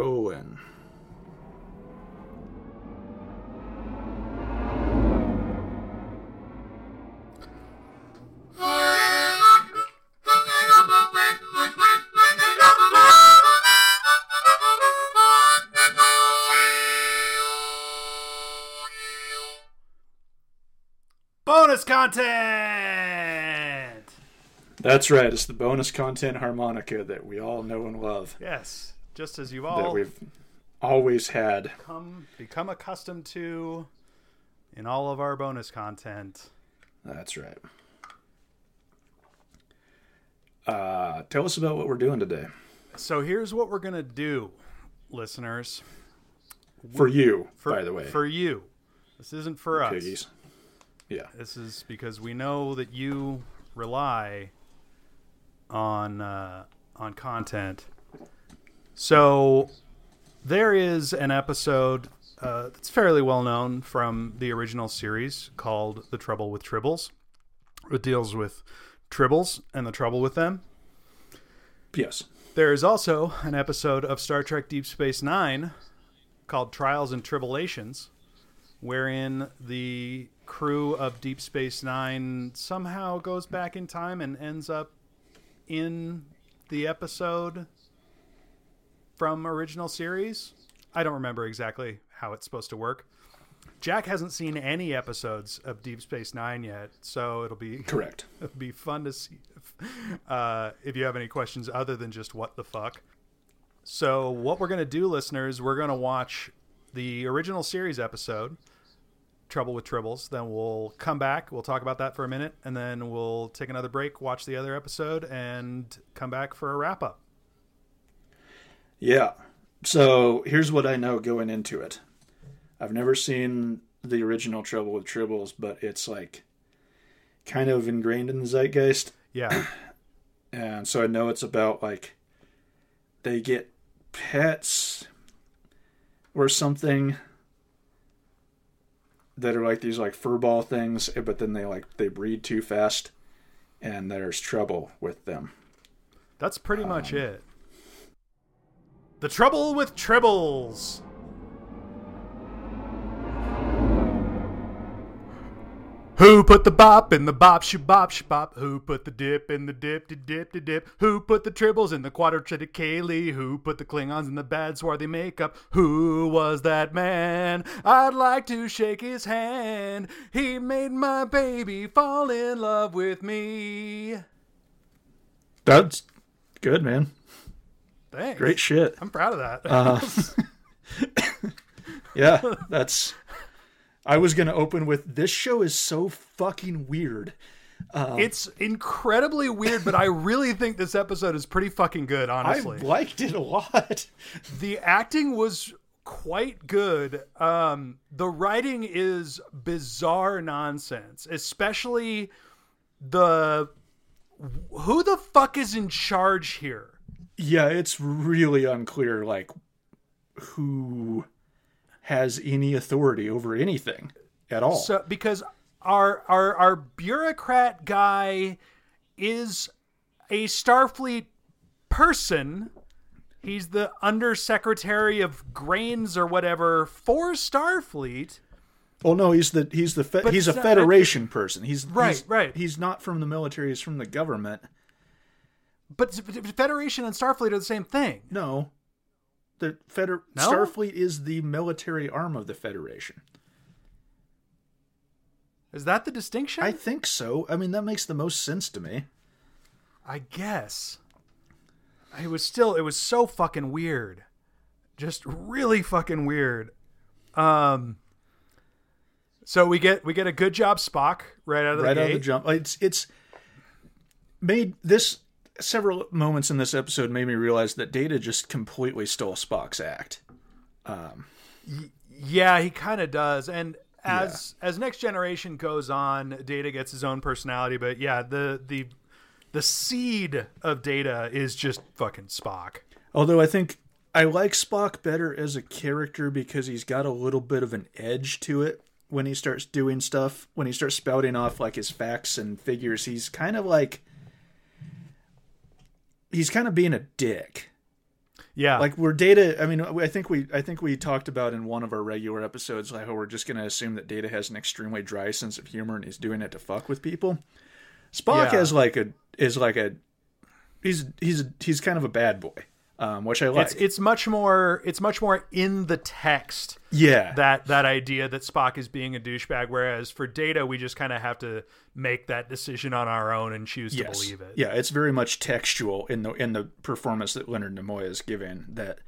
rolling. Bonus content. That's right. It's the bonus content harmonica that we all know and love. Yes, just as you've That all we've always had. come become accustomed to in all of our bonus content. That's right. Uh, tell us about what we're doing today. So here's what we're gonna do, listeners. For you, For, by the way. for you. This isn't for us. Piggies. Yeah. This is because we know that you rely on uh, on content. So there is an episode uh, that's fairly well known from the original series called "The Trouble with Tribbles." It deals with tribbles and the trouble with them. Yes. There is also an episode of Star Trek Deep Space Nine called Trials and Tribulations, wherein the crew of Deep Space Nine somehow goes back in time and ends up in the episode from original series. I don't remember exactly how it's supposed to work. Jack hasn't seen any episodes of Deep Space Nine yet, so it'll be Correct. It'll be fun to see if, uh, if you have any questions other than just what the fuck. So, what we're going to do, listeners, we're going to watch the original series episode, Trouble with Tribbles. Then we'll come back. We'll talk about that for a minute. And then we'll take another break, watch the other episode, and come back for a wrap up. Yeah. So here's what I know going into it. I've never seen the original Trouble with Tribbles, but it's like kind of ingrained in the zeitgeist. Yeah. And so I know it's about like they get pets or something that are like these like furball things, eh, but then they like they breed too fast and there's trouble with them. That's pretty much um, it. The Trouble with Tribbles. Who put the bop in the bop shabop shabop? Who put the dip in the dip to dip to dip? Who put the tribbles in the quadrotriticale? Who put the Klingons in the bad swarthy makeup? Who was that man? I'd like to shake his hand. He made my baby fall in love with me. That's good, man. Thanks. Great shit. I'm proud of that. Uh, yeah, that's. I was gonna open with this show is so fucking weird. It's incredibly weird, but I really think this episode is pretty fucking good, honestly. I liked it a lot. the acting was quite good. Um, the writing is bizarre nonsense, especially the who the fuck is in charge here? Yeah, it's really unclear, like who has any authority over anything at all. So because our our our bureaucrat guy is a Starfleet person. He's the undersecretary of grains or whatever for Starfleet. oh no, he's the he's the fe- he's a not- Federation person. He's Right, he's- right. He's not from the military. He's from the government. But Federation and Starfleet are the same thing. No, the Feder- No? Starfleet is the military arm of the Federation. Is that the distinction? I think so. I mean, that makes the most sense to me. I guess. It was still it was so fucking weird. Just really fucking weird. Um so we get we get a good job Spock right out of the right gate. out of the jump. It's it's made this several moments in this episode made me realize that Data just completely stole Spock's act. Um, yeah, he kind of does. And as as next generation goes on, Data gets his own personality, but yeah, the the the seed of Data is just fucking Spock. Although I think I like Spock better as a character because he's got a little bit of an edge to it when he starts doing stuff. When he starts spouting off like his facts and figures, he's kind of like he's kind of being a dick. Yeah. Like we're data. I mean, I think we I think we talked about in one of our regular episodes like how we're just gonna assume that Data has an extremely dry sense of humor and he's doing it to fuck with people. Spock Yeah. has like a is like a he's he's he's kind of a bad boy, um, which I like. it's it's much more it's much more in the text yeah, that that idea that Spock is being a douchebag, whereas for Data we just kind of have to make that decision on our own and choose to believe it. Yeah, it's very much textual in the in the performance that Leonard Nimoy is giving. That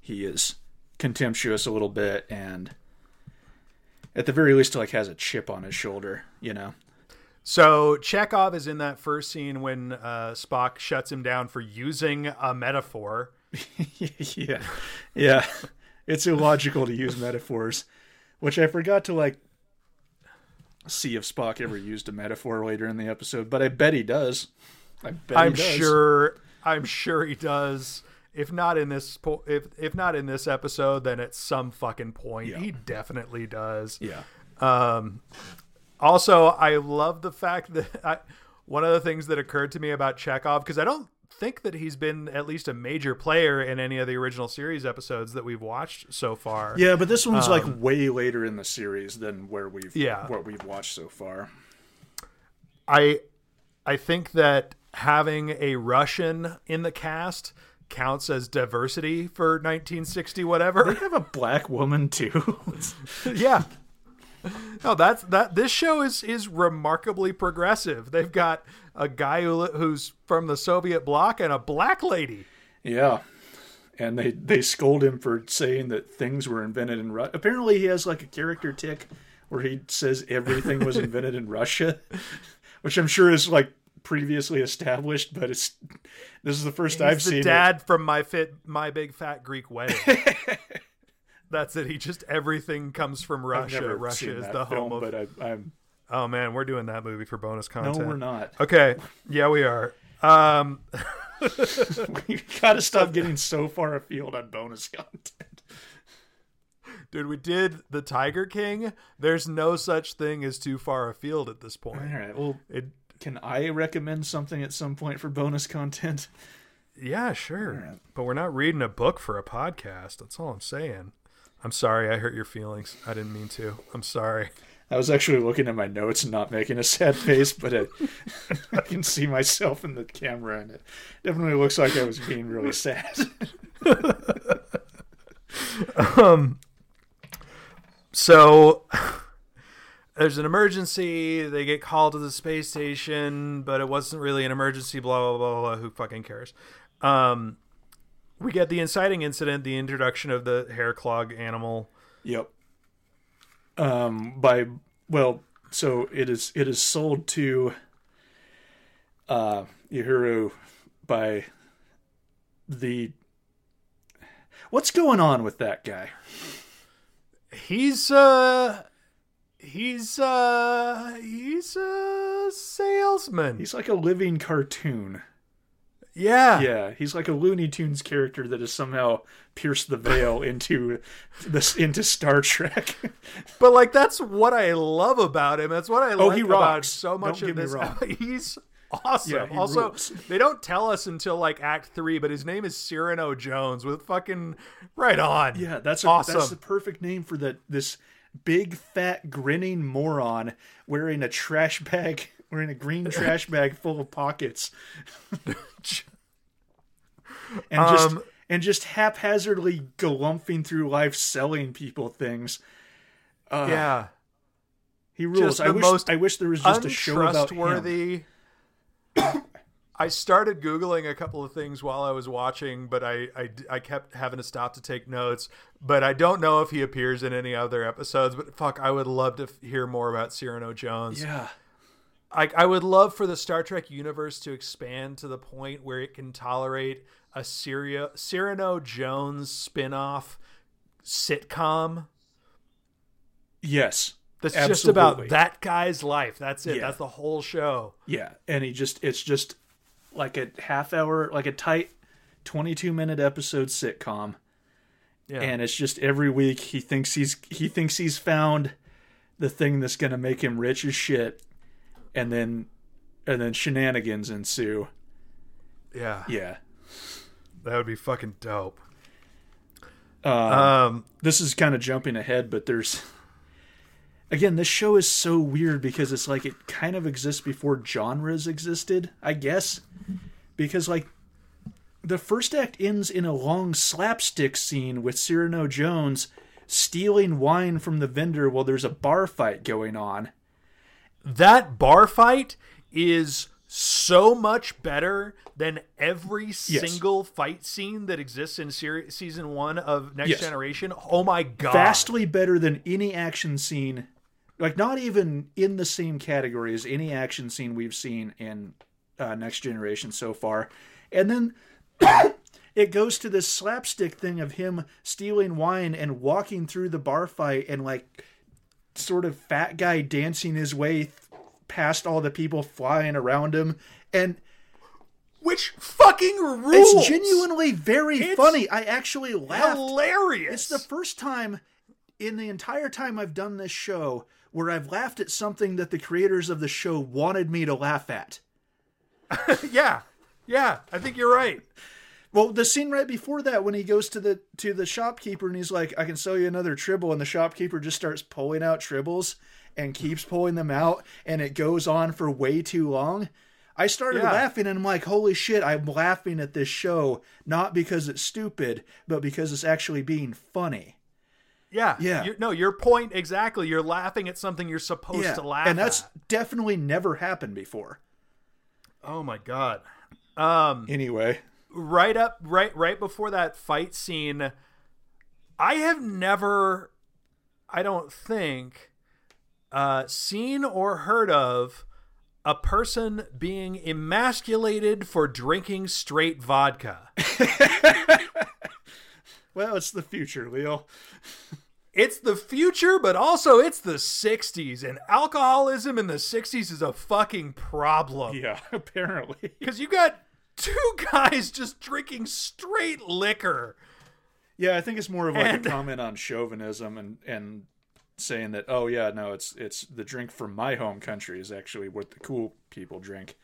he is contemptuous a little bit and. At the very least, like has a chip on his shoulder, you know. So Chekhov is in that first scene when uh, Spock shuts him down for using a metaphor. yeah, yeah. It's illogical to use metaphors, which I forgot to like see if Spock ever used a metaphor later in the episode, but I bet he does. I bet I'm he does. sure. I'm sure he does. If not in this, po- if if not in this episode, then at some fucking point, Yeah. he definitely does. Yeah, Um, also, I love the fact that I, one of the things that occurred to me about Chekhov because I don't think that he's been at least a major player in any of the original series episodes that we've watched so far. yeah, but this one's like way later in the series than where we've Um, Yeah. what we've watched so far. I I think that having a Russian in the cast counts as diversity for 1960 whatever. They have a black woman too. yeah. No, that's that. This show is is remarkably progressive. They've got a guy who, who's from the Soviet bloc and a black lady. yeah, and they they scold him for saying that things were invented in Russia. Apparently, he has like a character tick where he says everything was invented in Russia, which I'm sure is like previously established, but it's this is the first He's I've the seen. it. dad from my fit my big fat Greek wedding. That's it. He just everything comes from Russia. Russia is the film, home of. but I, I'm Oh man, we're doing that movie for bonus content. no, we're not. Okay, yeah, we are. Um, we gotta stop getting so far afield on bonus content. dude, we did the Tiger King. There's no such thing as too far afield at this point. All right. well, It, can I recommend something at some point for bonus content? yeah, sure, Alright. but we're not reading a book for a podcast. That's all I'm saying. I'm sorry, I hurt your feelings. I didn't mean to. I'm sorry. I was actually looking at my notes and not making a sad face, but I, I can see myself in the camera, and it definitely looks like I was being really sad. Um, so there's an emergency. They get called to the space station, but it wasn't really an emergency. Blah blah blah. blah. Who fucking cares? Um, we get the inciting incident, the introduction of the hair clog animal. Yep. Um. By well, so it is. It is sold to. Uh, Uhura by the. What's going on with that guy? He's uh, he's uh, he's a salesman. He's like a living cartoon. Yeah, Yeah, he's like a Looney Tunes character that has somehow pierced the veil into this into Star Trek. But like that's what I love about him. That's what I Oh, like he about rocks. so much Don't of this. He's awesome. Yeah, also, rules. they don't tell us until like Act Three, but his name is Cyrano Jones with fucking right on. yeah, that's a, Awesome. that's the perfect name for that this big fat grinning moron wearing a trash bag, wearing a green trash bag full of pockets, and just Um, and just haphazardly galumphing through life selling people things. Uh, yeah. he rules. just I wish most I wish there was just a show about him. I started googling a couple of things while I was watching, but I, I I kept having to stop to take notes. But I don't know if he appears in any other episodes. But fuck, I would love to f- hear more about Cyrano Jones. Yeah. I, I would love for the Star Trek universe to expand to the point where it can tolerate a Syria, Cyrano Jones spin-off sitcom Yes. that's just about that guy's life. That's it. Yeah. That's the whole show. Yeah, and he just it's just like a half hour, like a tight 22 minute episode sitcom. Yeah. And it's just every week he thinks he's he thinks he's found the thing that's going to make him rich as shit and then and then shenanigans ensue. yeah. Yeah. That would be fucking dope. Um, this is kind of jumping ahead, but there's again, this show is so weird because it's like it kind of exists before genres existed, I guess. Because like the first act ends in a long slapstick scene with Cyrano Jones stealing wine from the vendor while there's a bar fight going on. That bar fight is so much better than every single fight scene that exists in season one of Next Yes. Generation. Oh my god! Vastly better than any action scene, like not even in the same category as any action scene we've seen in uh, Next Generation so far. And then it goes to this slapstick thing of him stealing wine and walking through the bar fight and like sort of fat guy dancing his way th- past all the people flying around him and Which fucking rules? it's genuinely very It's funny i actually laughed hilarious. it's the first time in the entire time i've done this show where i've laughed at something that the creators of the show wanted me to laugh at yeah, yeah. I think you're right. Well, the scene right before that, when he goes to the to the shopkeeper and he's like, "I can sell you another tribble," and the shopkeeper just starts pulling out tribbles and keeps pulling them out, and it goes on for way too long. I started Yeah. laughing, and I'm like, "Holy shit!" I'm laughing at this show not because it's stupid, but because it's actually being funny. Yeah, Yeah. You, no, your point exactly. You're laughing at something you're supposed Yeah, to laugh and that's at. definitely never happened before. Oh my god. Um, Anyway, right up right right before that fight scene i have never i don't think uh seen or heard of a person being emasculated for drinking straight vodka well, it's the future, Leo. it's the future but also it's the 60s and alcoholism in the 60s is a fucking problem Yeah, apparently. because you got two guys just drinking straight liquor Yeah, I think it's more of like And- a comment on chauvinism and and saying that oh yeah no it's it's the drink from my home country is actually what the cool people drink.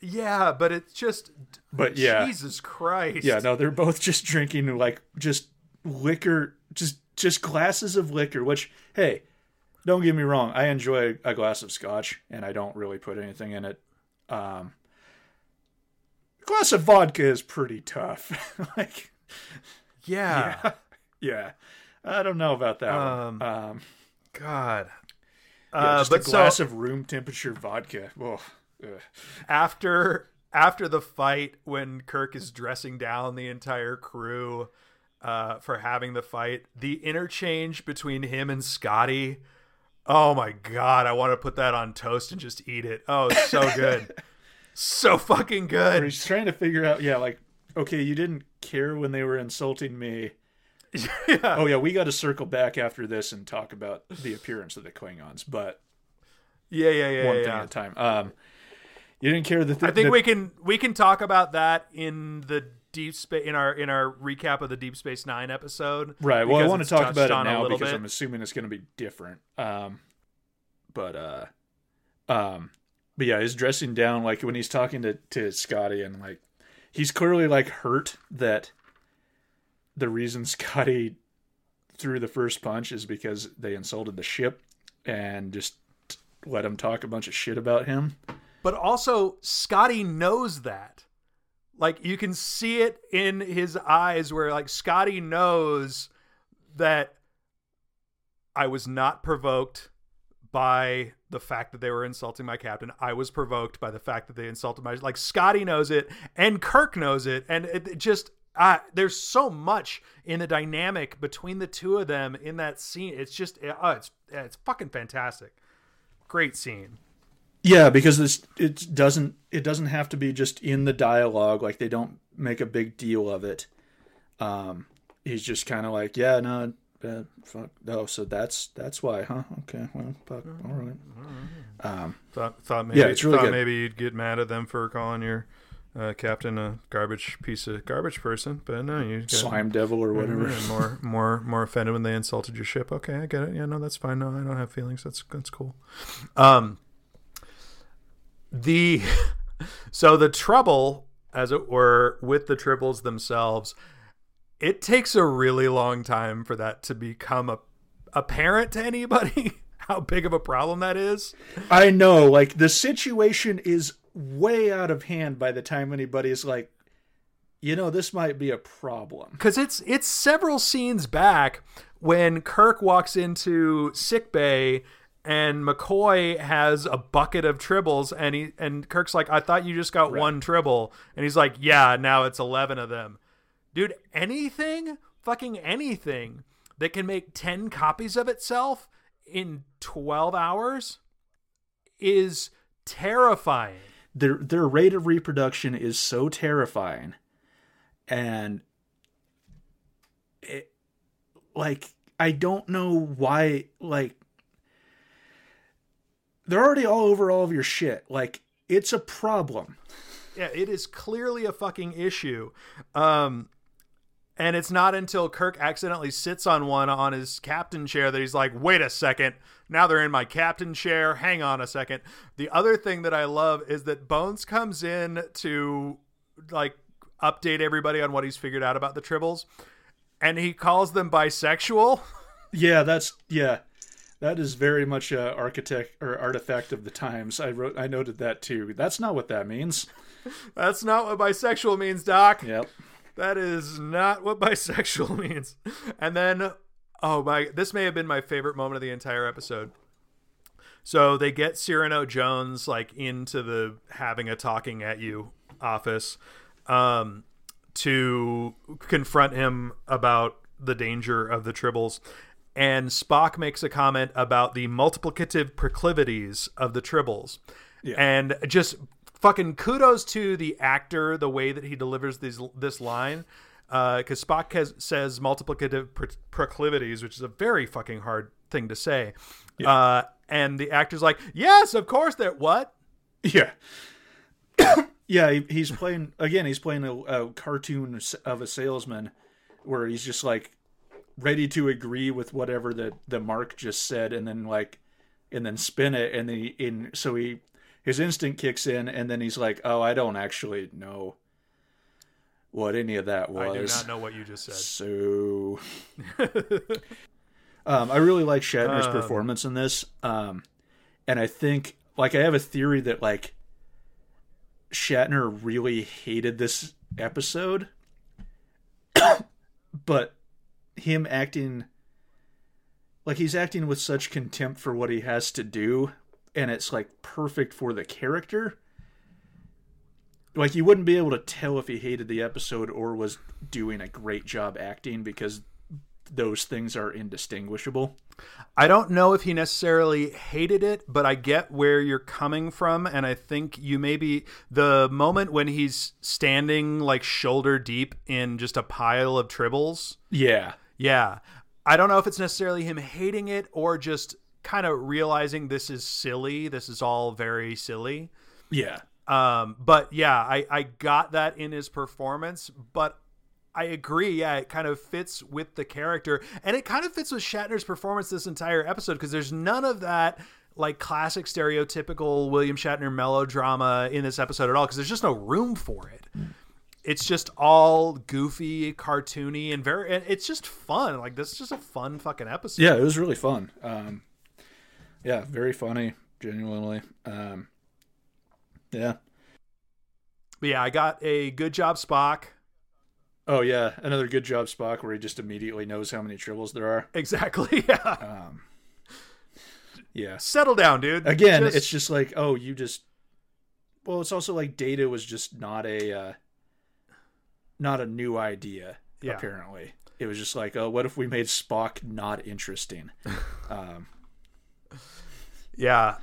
yeah but it's just But yeah, Jesus Christ. yeah no they're both just drinking like just liquor just just glasses of liquor. Which hey, don't get me wrong, I enjoy a glass of scotch and I don't really put anything in it. Um, glass of vodka is pretty tough. like Yeah. yeah, I don't know about that Um, one. Um, God. Yeah, Uh, but a glass so of room temperature vodka. Whoa. Ugh. after after the fight, when Kirk is dressing down the entire crew uh, for having the fight, the interchange between him and Scotty. Oh my god! I want to put that on toast and just eat it. Oh, so good, so fucking good. he's trying to figure out, yeah, like, okay, you didn't care when they were insulting me. yeah. Oh yeah, we got to circle back after this and talk about the appearance of the Klingons, but yeah, yeah, yeah, one yeah. thing at a time. Um, you didn't care that. I think we can we can talk about that in the deep space in our in our recap of the Deep Space Nine episode. right. Well, I want to talk about it now because bit. I'm assuming it's going to be different. Um, but uh, um, but yeah, he's dressing down like when he's talking to to Scotty and like he's clearly like hurt that the reason Scotty threw the first punch is because they insulted the ship and just let him talk a bunch of shit about him. But also, Scotty knows that. Like you can see it in his eyes, where like Scotty knows that I was not provoked by the fact that they were insulting my captain. I was provoked by the fact that they insulted my like Scotty knows it and Kirk knows it, and it, it just uh, there's so much in the dynamic between the two of them in that scene. It's just uh, it's it's fucking fantastic. Great scene. Yeah, because this it doesn't it doesn't have to be just in the dialogue. Like they don't make a big deal of it. Um, he's just kind of like, yeah, no, uh, fuck, no. So that's that's why, huh? Okay, well, fuck, all right. Um, Thought thought maybe Yeah, it's really thought good. maybe you'd get mad at them for calling your uh, captain a garbage piece of garbage person, but no, you got slime devil or whatever. More more more offended when they insulted your ship. Okay, I get it. Yeah, no, that's fine. No, I don't have feelings. That's that's cool. Um, the so the trouble, as it were, with the tribbles themselves. It takes a really long time for that to become a, apparent to anybody how big of a problem that is. I know, like the situation is way out of hand by the time anybody's like, you know, this might be a problem. Because it's it's several scenes back when Kirk walks into sick bay and McCoy has a bucket of tribbles and he and Kirk's like, I thought you just got right. one tribble. And he's like, Yeah, now it's eleven of them. Dude, anything, fucking anything that can make ten copies of itself in twelve hours is terrifying. Their their rate of reproduction is so terrifying. And it like I don't know why like they're already all over all of your shit. Like it's a problem. Yeah, it is clearly a fucking issue. Um and it's not until Kirk accidentally sits on one on his captain chair that he's like, wait a second. Now they're in my captain chair. Hang on a second. The other thing that I love is that Bones comes in to like update everybody on what he's figured out about the Tribbles, and he calls them bisexual. Yeah, that's yeah. That is very much a architect or artifact of the times. I wrote, I noted that too. That's not what that means. That's not what bisexual means, Doc. Yep. That is not what bisexual means. And then, oh my, this may have been my favorite moment of the entire episode. So they get Cyrano Jones like into the having a talking at you office um, to confront him about the danger of the tribbles and Spock makes a comment about the multiplicative proclivities of the tribbles. Yeah. And just fucking kudos to the actor, the way that he delivers these this line. Because uh, Spock has, says multiplicative pro- proclivities, which is a very fucking hard thing to say. Yeah. Uh, and the actor's like, yes, of course, that what? Yeah. yeah, he, he's playing, again, he's playing a, a cartoon of a salesman where he's just like, ready to agree with whatever the the mark just said and then like and then spin it and then he, in so he his instinct kicks in and then he's like oh i don't actually know what any of that was i do not know what you just said. So um, i really like shatner's um, performance in this um, and i think like i have a theory that like shatner really hated this episode but him acting like he's acting with such contempt for what he has to do and it's like perfect for the character like you wouldn't be able to tell if he hated the episode or was doing a great job acting because those things are indistinguishable. I don't know if he necessarily hated it, but I get where you're coming from and I think you maybe the moment when he's standing like shoulder deep in just a pile of tribbles. Yeah. Yeah. I don't know if it's necessarily him hating it or just kind of realizing this is silly. This is all very silly. Yeah. Um, but yeah, I, I got that in his performance, but I agree. Yeah, it kind of fits with the character, and it kind of fits with Shatner's performance this entire episode because there's none of that like classic stereotypical William Shatner melodrama in this episode at all because there's just no room for it it's just all goofy, cartoony, and very. It's just fun. Like this is just a fun fucking episode. Yeah, it was really fun. Um, yeah, very funny, genuinely. Um, yeah. But yeah, I got a good job, Spock. Oh yeah, another good job, Spock, where he just immediately knows how many tribbles there are. Exactly. Yeah. Um, yeah. Settle down, dude. Again, just... it's just like, oh, you just. Well, it's also like Data was just not a. Uh, not a new idea. Yeah. Apparently, it was just like, oh, what if we made Spock not interesting? um, yeah.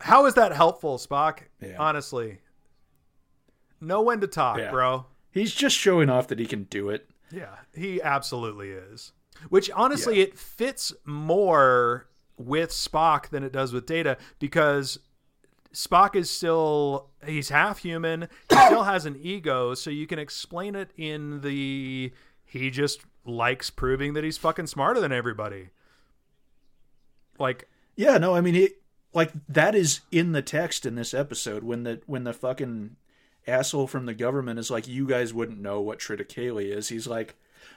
How is that helpful, Spock? Yeah. Honestly, know when to talk, yeah. bro. He's just showing off that he can do it. Yeah, he absolutely is. Which honestly, yeah. it fits more with Spock than it does with Data because Spock is still he's half human. He still has an ego, so you can explain it in the he just likes proving that he's fucking smarter than everybody. Like yeah, no, I mean he like that is in the text in this episode when the when the fucking asshole from the government is like you guys wouldn't know what triticale is. He's like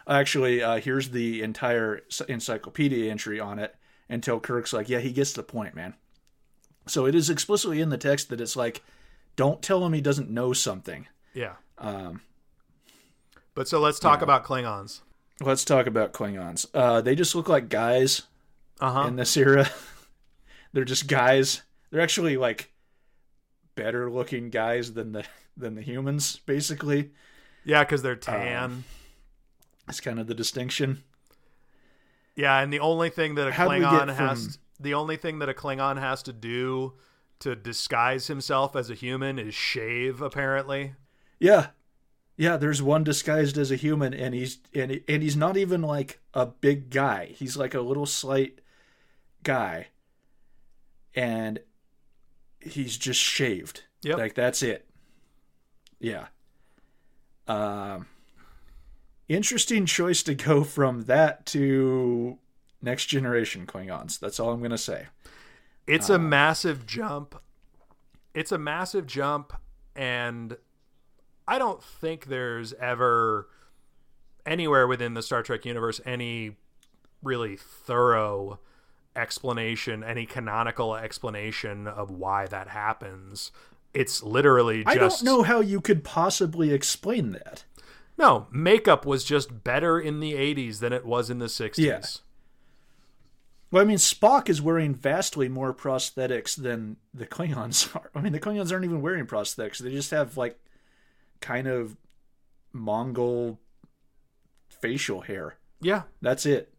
Actually, uh, here's the entire encyclopedia entry on it until Kirk's like, yeah, he gets the point, man. So it is explicitly in the text that it's like, don't tell him he doesn't know something. Yeah. Um, But so let's talk Yeah. about Klingons. let's talk about Klingons. Uh, they just look like guys Uh huh. in this era. They're just guys. They're actually like better looking guys than the than the humans, basically. Yeah, because they're um, tan. That's kind of the distinction. yeah, and the only thing that a How Klingon has from- the only thing that a Klingon has to do to disguise himself as a human is shave. Apparently. Yeah. Yeah, there's one disguised as a human and he's and, and he's not even like a big guy. He's like a little slight guy. And he's just shaved. Yep. Like that's it. Yeah. Um interesting choice to go from that to next generation Klingons. That's all I'm going to say. It's Uh, a massive jump. It's a massive jump, and I don't think there's ever anywhere within the Star Trek universe any really thorough explanation, any canonical explanation of why that happens. It's literally just I don't know how you could possibly explain that. No, makeup was just better in the 80s than it was in the 60s. Yeah. Well, I mean, Spock is wearing vastly more prosthetics than the Klingons are. I mean, the Klingons aren't even wearing prosthetics. They just have, like, kind of Mongol facial hair. Yeah, That's it.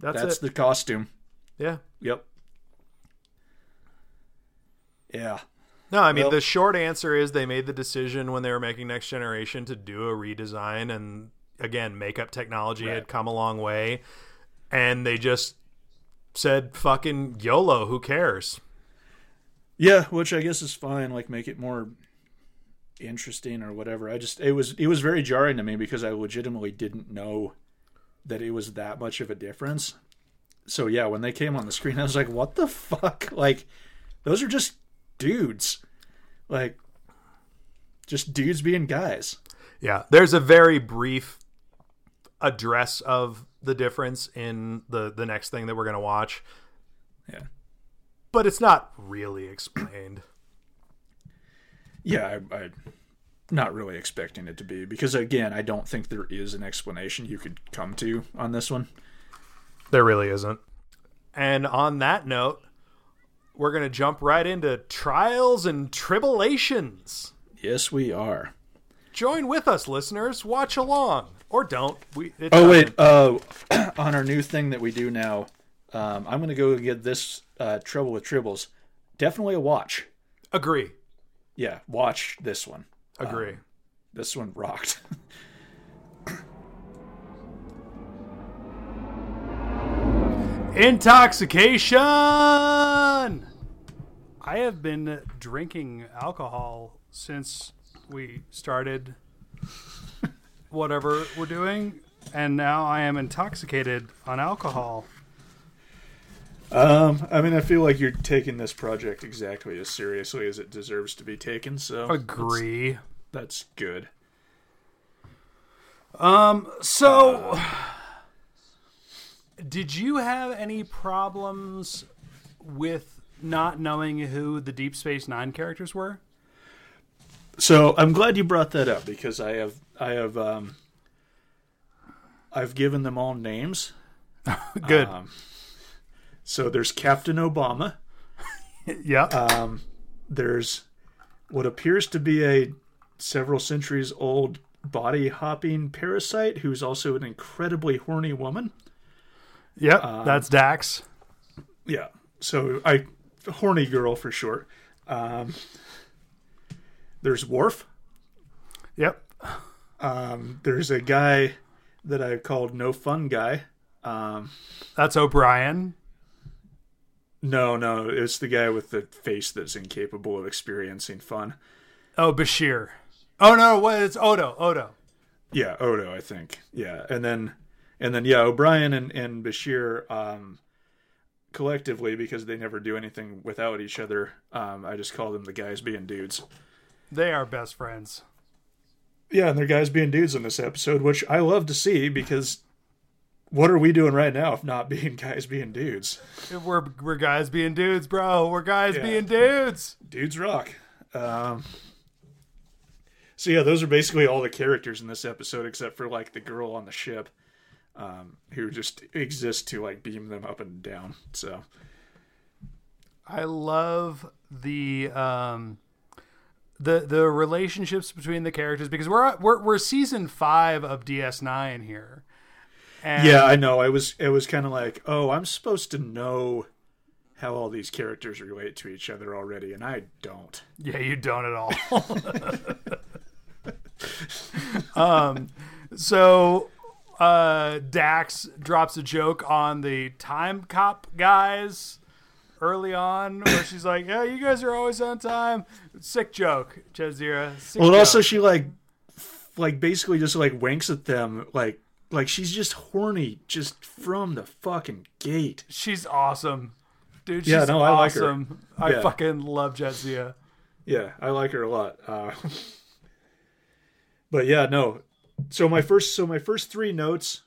that's, That's it. the costume. Yeah. Yep. Yeah. No, I mean Well- the short answer is they made the decision when they were making Next Generation to do a redesign, and again, makeup technology Right. had come a long way, and they just said, "Fucking YOLO, who cares?" Yeah, which I guess is fine. Like, make it more interesting or whatever. I just it was it was very jarring to me because I legitimately didn't know that it was that much of a difference. So yeah, when they came on the screen, I was like, "What the fuck?" Like, those are just dudes, like, just dudes being guys. Yeah, there's a very brief address of the difference in the the next thing that we're gonna watch, Yeah, but it's not really explained. yeah, I, I not really expecting it to be because again, I don't think there is an explanation you could come to on this one. There really isn't. And on that note, we're going to jump right into trials and tribulations. Yes, we are. Join with us, listeners. Watch along or don't. We. Oh wait, uh, on our new thing that we do now, um, I'm gonna go get this uh, Trouble with Tribbles. Definitely a watch. agree. Yeah, watch this one. Agree. This one rocked. Intoxication. I have been drinking alcohol since we started whatever we're doing, and now I am intoxicated on alcohol. um, I mean, I feel like you're taking this project exactly as seriously as it deserves to be taken. So Agree. That's, that's good. Um. So, did you have any problems with not knowing who the Deep Space Nine characters were? So I'm glad you brought that up because I have I have um, I've given them all names. Good. Um, so there's Captain Obama. yeah. Um, there's what appears to be a several centuries old body hopping parasite who's also an incredibly horny woman. Yep. that's Dax. Yeah. So I horny girl for short. Um, there's Worf. Yep. Um, there's a guy that I called No Fun Guy. Um, That's O'Brien. no, no, it's the guy with the face that's incapable of experiencing fun. Oh, Bashir. Oh no, what? It's Odo. Odo. Yeah, Odo, I think. Yeah, and then and then yeah, O'Brien and and Bashir um, collectively because they never do anything without each other. Um, I just call them the guys being dudes. They are best friends. Yeah, and they're guys being dudes in this episode, which I love to see because what are we doing right now if not being guys being dudes? We're we're guys being dudes, bro. We're guys Yeah. being dudes. Dudes rock. Um, so yeah, those are basically all the characters in this episode, except for like the girl on the ship, um, who just exists to like beam them up and down. So I love the um the the relationships between the characters because we're we're we're season five of DS9 here. And yeah, I know. I was it was kind of like, oh, I'm supposed to know how all these characters relate to each other already, and I don't. Yeah, you don't at all. um, so uh, Dax drops a joke on the time cop guys early on, where she's like, "Yeah, you guys are always on time." Sick joke, Jadzia. Sick Well, and also she like, like basically just like winks at them, like like she's just horny just from the fucking gate. she's awesome, dude. She's Yeah, no, I like her. awesome. I Yeah. fucking love Jadzia. Yeah, I like her a lot. Uh, but yeah, no. So my first, so my first three notes.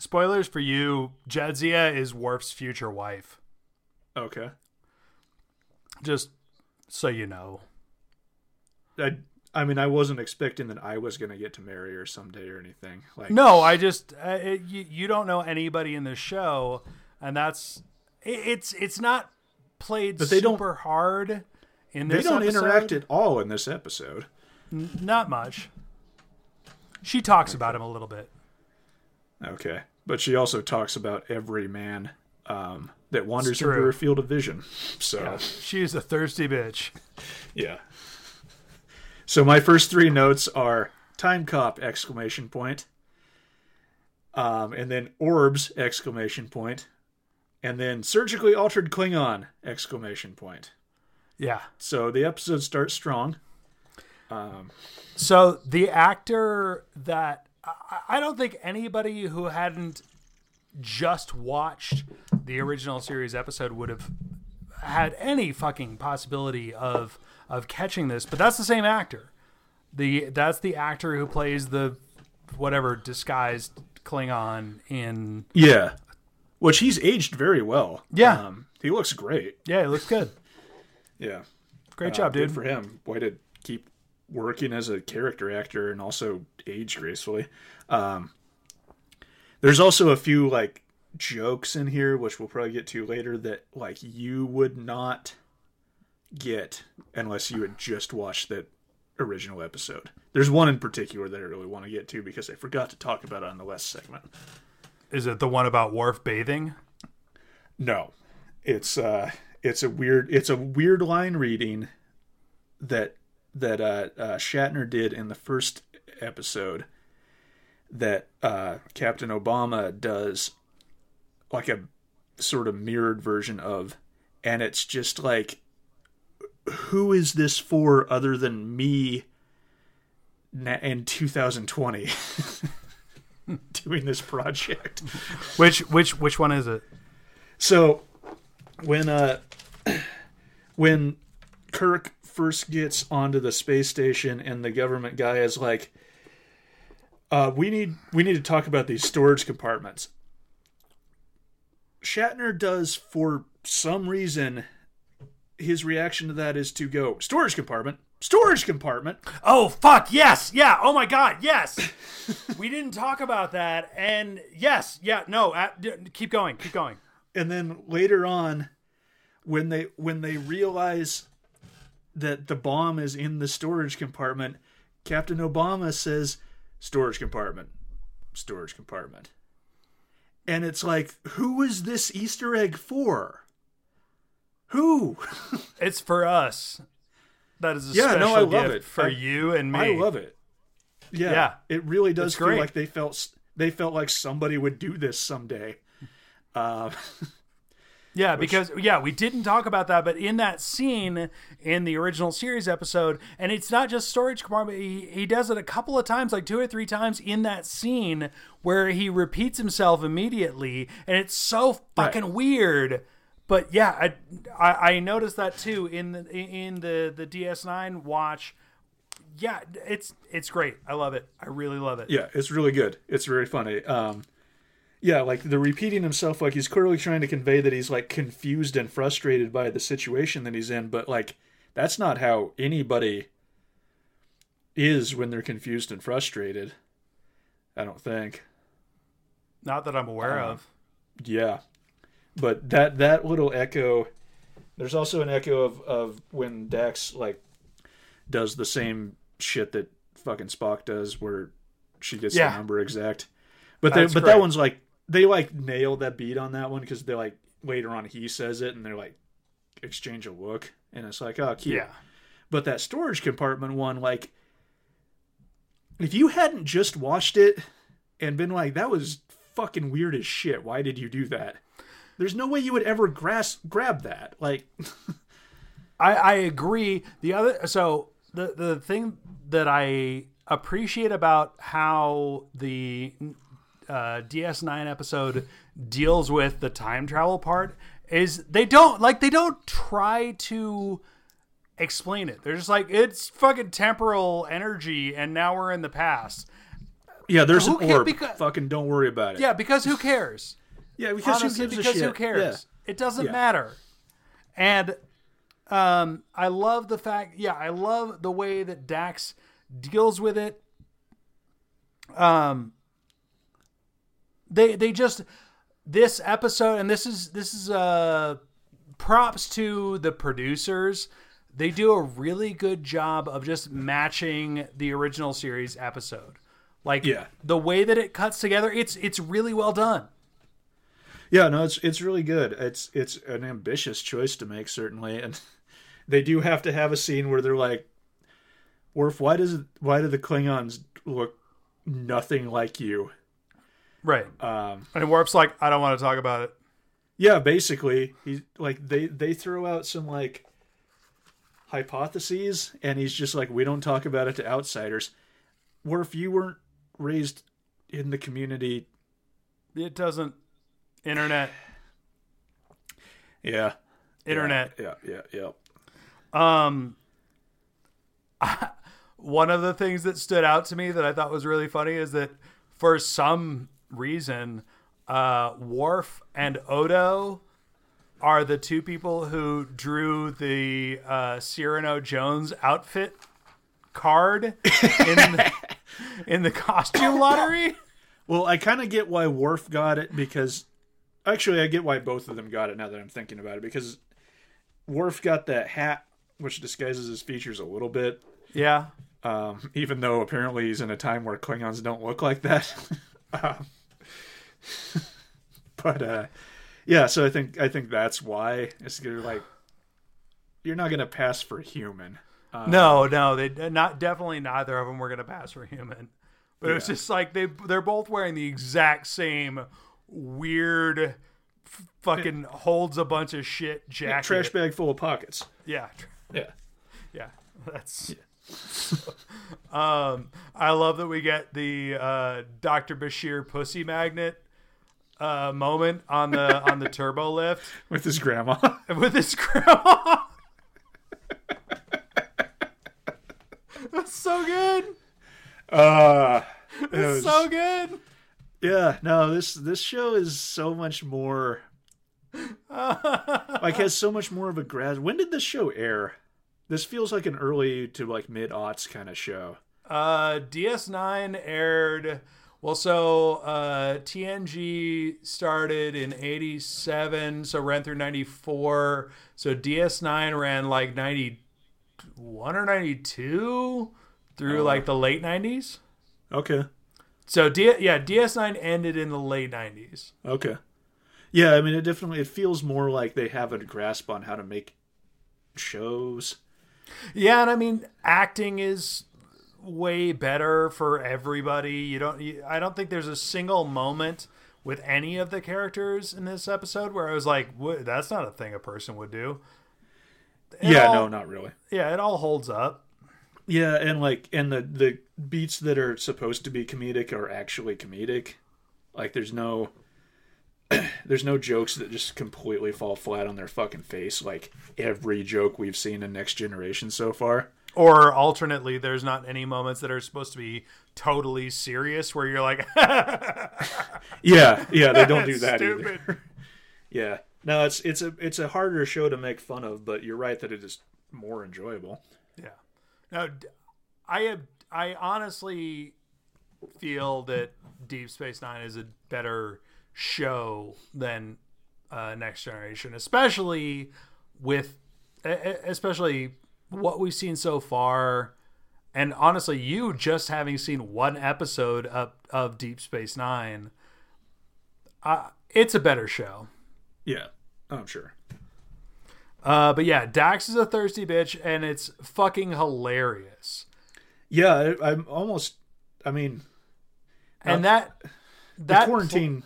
Spoilers for you: Jadzia is Worf's future wife. Okay, Just so you know. I, I mean, I wasn't expecting that I was gonna get to marry her someday or anything. Like, No, I just uh, it, you, you don't know anybody in the show, and that's it, it's it's not played But they don't- super hard in this they don't episode. interact at all in this episode. Not much. She talks about him a little bit. Okay, but she also talks about every man um, that wanders into her field of vision. So She's a thirsty bitch. Yeah. So my first three notes are time cop exclamation point. Um, and then orbs exclamation point. And then surgically altered Klingon exclamation point. Yeah. So the episode starts strong. So the actor that I, I don't think anybody who hadn't just watched the original series episode would have had any fucking possibility of of catching this, but that's the same actor. The that's the actor who plays the whatever disguised Klingon in Yeah. Which he's aged very well. Yeah. Um, he looks great. Yeah, he looks good. Yeah. Great Uh, job, good dude. for him. Way to keep working as a character actor and also age gracefully. Um, there's also a few like jokes in here, which we'll probably get to later, that like you would not get unless you had just watched that original episode. There's one in particular that I really want to get to because I forgot to talk about it on the last segment. Is it the one about Worf bathing? No, it's uh, it's a weird, it's a weird line reading that that uh, uh, Shatner did in the first episode that uh, Captain Obama does, like a sort of mirrored version of, and it's just like, who is this for other than me? In 2020, doing this project. Which which which one is it? So when uh when Kirk first gets onto the space station and the government guy is like uh we need we need to talk about these storage compartments. Shatner does for some reason his reaction to that is to go storage compartment, storage compartment. Oh fuck yes yeah oh my god yes we didn't talk about that and yes yeah no uh, d- keep going keep going and then later on when they when they realize that the bomb is in the storage compartment. Captain obama says storage compartment storage compartment. And it's like who is this easter egg for? Who? It's for us. That is a Yeah, special no, I love it. for I- you and me. i love it. Yeah, Yeah. it really does It's feel great. like they felt they felt like somebody would do this someday. Uh, Yeah, because yeah, we didn't talk about that, but in that scene in the original series episode, and it's not just storage compartment. He, he does it a couple of times, like two or three times in that scene where he repeats himself immediately, and it's so fucking weird. But yeah, I, I I noticed that too in the in the the DS9 watch. yeah, it's it's great. I love it. I really love it. Yeah, it's really good. It's very funny. Um, yeah, like the repeating himself, like he's clearly trying to convey that he's like confused and frustrated by the situation that he's in, but like that's not how anybody is when they're confused and frustrated. I don't think. Not that I'm aware Um, of. Yeah, but that that little echo. There's also an echo of of when Dax like does the same shit that fucking Spock does, where she gets Yeah. the number exact. But they, but great. that one's like they like nailed that beat on that one because they're like later on he says it and they're like exchange a look and it's like oh cute. Yeah. But that storage compartment one, like, if you hadn't just watched it and been like, that was fucking weird as shit, why did you do that? There's no way you would ever grasp grab that. Like, I, I agree. The other so the the thing that I appreciate about how the uh, DS9 episode deals with the time travel part is they don't like they don't try to explain it. They're just like it's fucking temporal energy, and now we're in the past. yeah, there's Who an orb. becau- fucking don't worry about it. Yeah, because who cares? yeah, because Honestly, who because who cares? Yeah. It doesn't Yeah. matter. And um, I love the fact. Yeah, I love the way that Dax deals with it. Um, they they just this episode, and this is this is uh props to the producers. They do a really good job of just matching the original series episode. Like Yeah. the way that it cuts together, it's it's really well done. Yeah, no, it's it's really good. It's it's an ambitious choice to make, certainly, and they do have to have a scene where they're like, "Worf, why does why do the Klingons look nothing like you?" Right. Um, And Worf's like, I don't want to talk about it. yeah, basically, he like they they throw out some like hypotheses, and he's just like, "We don't talk about it to outsiders." Worf, you weren't raised in the community. It doesn't. Internet. Yeah, Internet. Yeah, yeah, yeah. Um, one of the things that stood out to me that I thought was really funny is that for some reason, uh, Worf and Odo are the two people who drew the uh, Cyrano Jones outfit card in the, in the costume lottery. Well, I kind of get why Worf got it because actually I get why both of them got it now that I'm thinking about it because Worf got that hat which disguises his features a little bit Yeah. um, even though apparently he's in a time where Klingons don't look like that. um, but uh, yeah, so I think I think that's why it's you're like you're not gonna pass for human. No, no, they not definitely neither of them were going to pass for human. But it was just like they they're both wearing the exact same weird f- fucking holds a bunch of shit jacket. Trash bag full of pockets. Yeah. Yeah. Yeah. That's Um I love that we get the uh Dr. Bashir pussy magnet uh moment on the on the turbo lift With his grandma. with his grandma. That's so good. uh, it It's was- so good. Yeah, no, this this show is so much more like has so much more of a grad. When did this show air? This feels like an early to like mid aughts kind of show. Uh, DS9 aired. Well, so uh, TNG started in '87, so ran through '94. So DS9 ran like '91 or '92 through like the late '90s. Okay, So D- yeah, DS9 ended in the late '90s. okay, yeah. I mean, it definitely it feels more like they have a grasp on how to make shows. Yeah, and I mean, acting is way better for everybody. You don't. You, I don't think there's a single moment with any of the characters in this episode where I was like, That's not a thing a person would do." It yeah, all- no, not really. Yeah, it all holds up. Yeah, and like and the the beats that are supposed to be comedic are actually comedic. Like there's no there's no jokes that just completely fall flat on their fucking face like every joke we've seen in Next Generation so far. Or alternately, there's not any moments that are supposed to be totally serious where you're like, Yeah, yeah, they don't do that Stupid. either. Yeah, no, it's it's a it's a harder show to make fun of, but you're right that it is more enjoyable. Yeah. now i have. I honestly feel that Deep Space Nine is a better show than uh, Next Generation, especially with, especially what we've seen so far. And honestly, you just having seen one episode of, of Deep Space Nine, uh, it's a better show. Yeah, I'm sure. Uh, but yeah, Dax is a thirsty bitch, and it's fucking hilarious. Yeah, I, I'm almost. I mean, And Uh, that the that quarantine.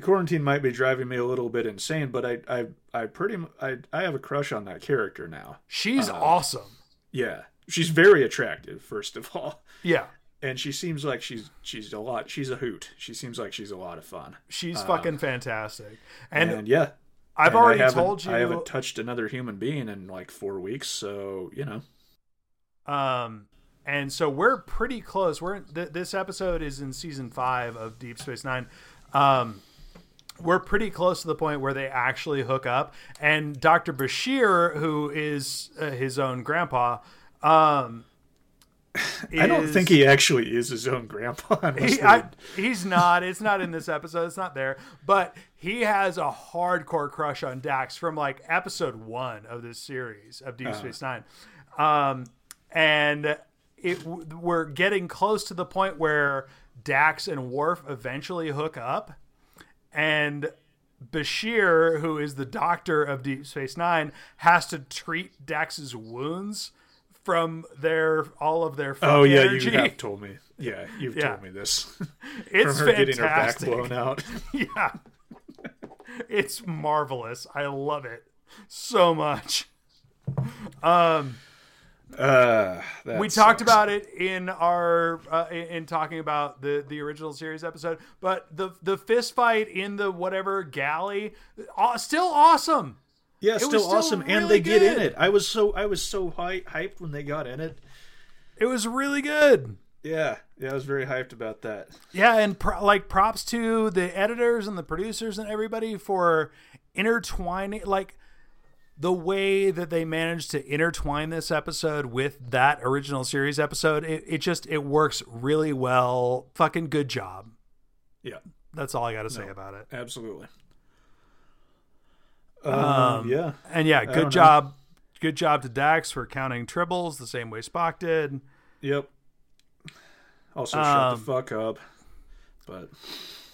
The quarantine might be driving me a little bit insane, but I, I, I pretty, I, I have a crush on that character now. she's Uh, awesome. Yeah, she's very attractive, first of all, Yeah, and she seems like she's she's a lot. She's a hoot. She seems like she's a lot of fun. she's fucking fantastic. And, And, yeah, I've and already told you. I haven't touched another human being in like four weeks, so you know. Um, and so we're pretty close. We're th- this episode is in season five of Deep Space Nine. Um, we're pretty close to the point where they actually hook up, and Doctor Bashir, who is uh, his own grandpa, um, I don't think he actually is his own grandpa. He, I, he's not. It's not in this episode. It's not there. But he has a hardcore crush on Dax from like episode one of this series of Deep Space Nine, um, and it we're getting close to the point where Dax and Worf eventually hook up, and Bashir, who is the doctor of Deep Space Nine, has to treat Dax's wounds from their all of their oh yeah, energy. you have told me. Yeah, you've Yeah. told me this. It's From her getting her back fantastic. blown out. yeah. It's marvelous. I love it so much. Um, Uh, that we talked about it in our uh, in, in talking about the the original series episode, but the the fist fight in the whatever galley, uh, still awesome. Yeah, still still awesome, and really they get in it. I was so I was so hy- hyped when they got in it. It was really good. Yeah, yeah, I was very hyped about that. Yeah, and pro- like props to the editors and the producers and everybody for intertwining like the way that they managed to intertwine this episode with that original series episode. It, it just it works really well. Fucking good job. Yeah, That's all I got to say No. about it. absolutely. Um, yeah, And yeah, good know. job. Good job to Dax for counting tribbles the same way Spock did. yep. Also, shut Um, the fuck up. But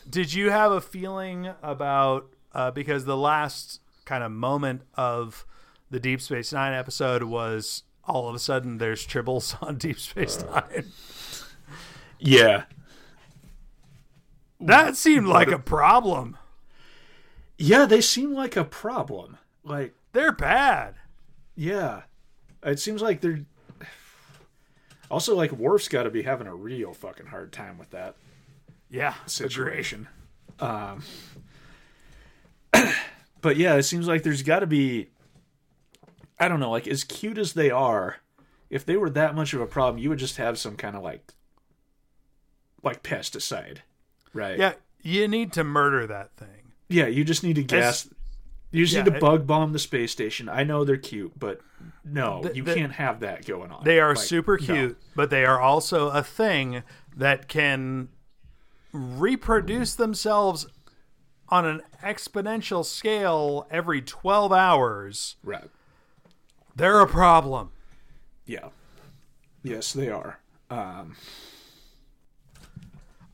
Did you have a feeling about uh, because the last kind of moment of the Deep Space Nine episode was all of a sudden there's tribbles on Deep Space Uh. Nine. yeah, That seemed like a problem. yeah, they seem like a problem. Like, They're bad. yeah, it seems like they're. Also, like Worf's got to be having a real fucking hard time with that. Yeah, situation. Um, but yeah, it seems like there's got to be. I don't know, like as cute as they are, if they were that much of a problem, you would just have some kind of like, like pesticide, right? Yeah, you need to murder that thing. yeah. You just need to gas. You just yeah, need to it- bug bomb the space station. I know they're cute, but no, The- you the- can't have that going on. They are Like, super no. cute, but they are also a thing that can reproduce themselves on an exponential scale every 12 hours. Right. They're a problem. Yeah. Yes, they are. Um,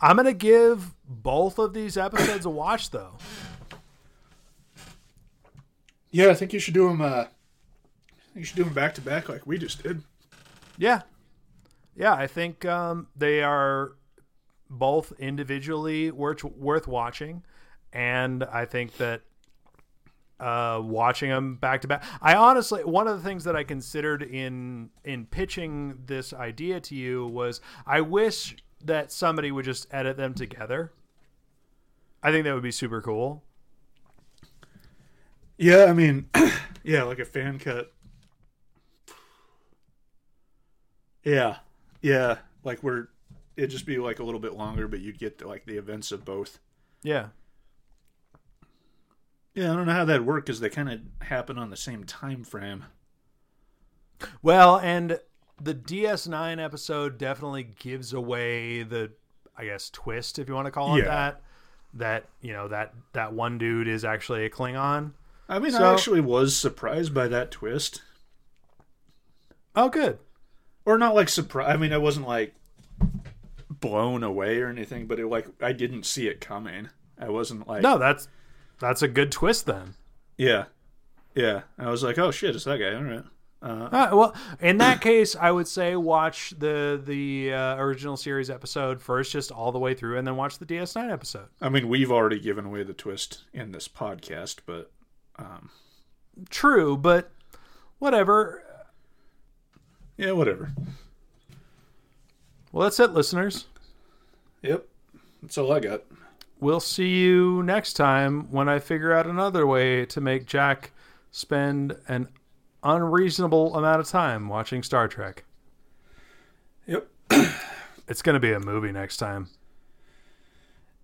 I'm going to give both of these episodes a watch, though. yeah, I think you should do them. Uh, you should do them back to back like we just did. Yeah. Yeah, I think um, they are both individually worth, worth watching. And I think that uh, watching them back to back, I honestly, one of the things that I considered in in pitching this idea to you was I wish that somebody would just edit them together. I think that would be super cool. Yeah, I mean, yeah, like a fan cut. Yeah, yeah. Like we're it'd just be like a little bit longer, but you'd get like the events of both. Yeah. Yeah, I don't know how that worked because they kind of happen on the same time frame. Well, and the DS9 episode definitely gives away the, I guess, twist if you want to call it Yeah. that. That you know that that one dude is actually a Klingon. I mean, So- I actually was surprised by that twist, Oh, good. or not like surprised. I mean, I wasn't like blown away or anything, but it like I didn't see it coming. I wasn't like No, that's that's a good twist then. yeah, yeah. I was like, oh shit, it's that guy. All right. Uh, Uh, well, in that case, I would say watch the the uh, original series episode first, just all the way through, and then watch the DS9 episode. I mean, we've already given away the twist in this podcast, but um... True, but whatever. yeah, whatever. Well, that's it, listeners. Yep, that's all I got. We'll see you next time when I figure out another way to make Jack spend an unreasonable amount of time watching Star Trek. Yep. It's going to be a movie next time.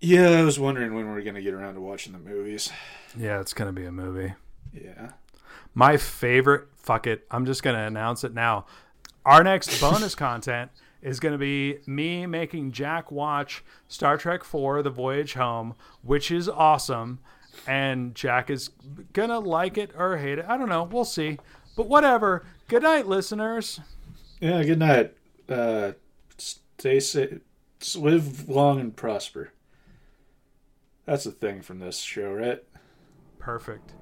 Yeah, I was wondering when we are gonna get around to watching the movies. Yeah, it's going to be a movie. Yeah. My favorite, fuck it, I'm just going to announce it now. Our next bonus content is going to be me making Jack watch Star Trek 4 The Voyage Home, which is awesome. And Jack is going to like it or hate it. I don't know. We'll see. But whatever. Good night, listeners. Yeah. Good night. Uh, stay safe. Live long and prosper. That's the thing from this show, right? Perfect.